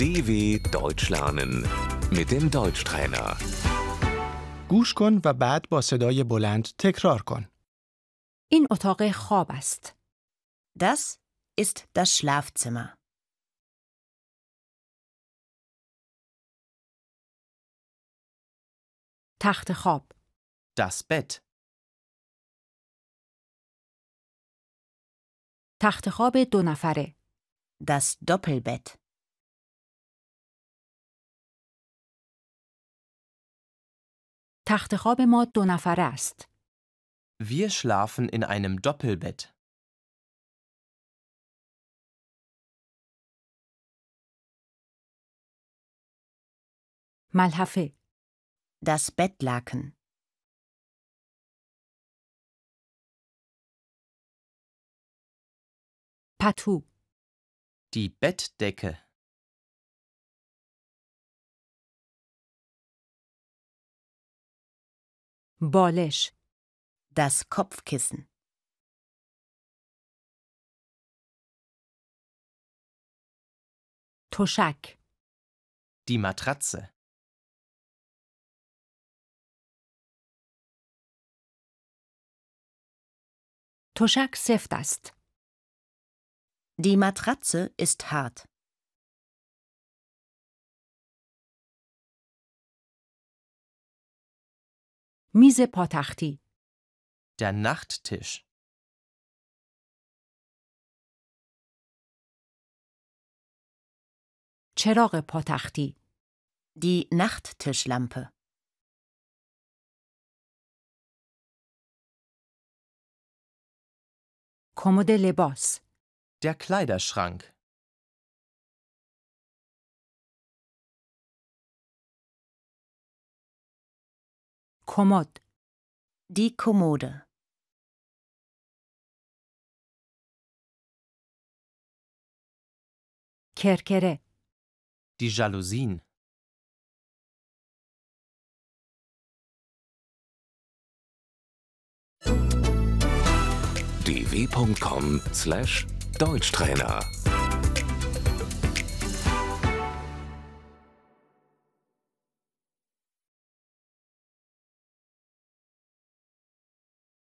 DW Deutsch lernen mit dem Deutschtrainer. گوش کن و بعد با صدای بلند تکرار کن. این اتاق خواب است. Das ist das Schlafzimmer. تخت خواب. Das Bett. تخت خواب دو نفره. Das Doppelbett. تخت خواب ما دو نفره است. Wir schlafen in einem Doppelbett. ملحفه. Das Bettlaken. پتو. Die Bettdecke. Bolesz. Das Kopfkissen. Toschak. Die Matratze. Toschak seftast. Die Matratze ist hart. میز پاتختی. Der Nachttisch. چراغ پاتختی. Die Nachttischlampe. کمد لباس. Der Kleiderschrank. Kommod. Die Kommode. Kerkere. Die Jalousien. dw.com/deutschtrainer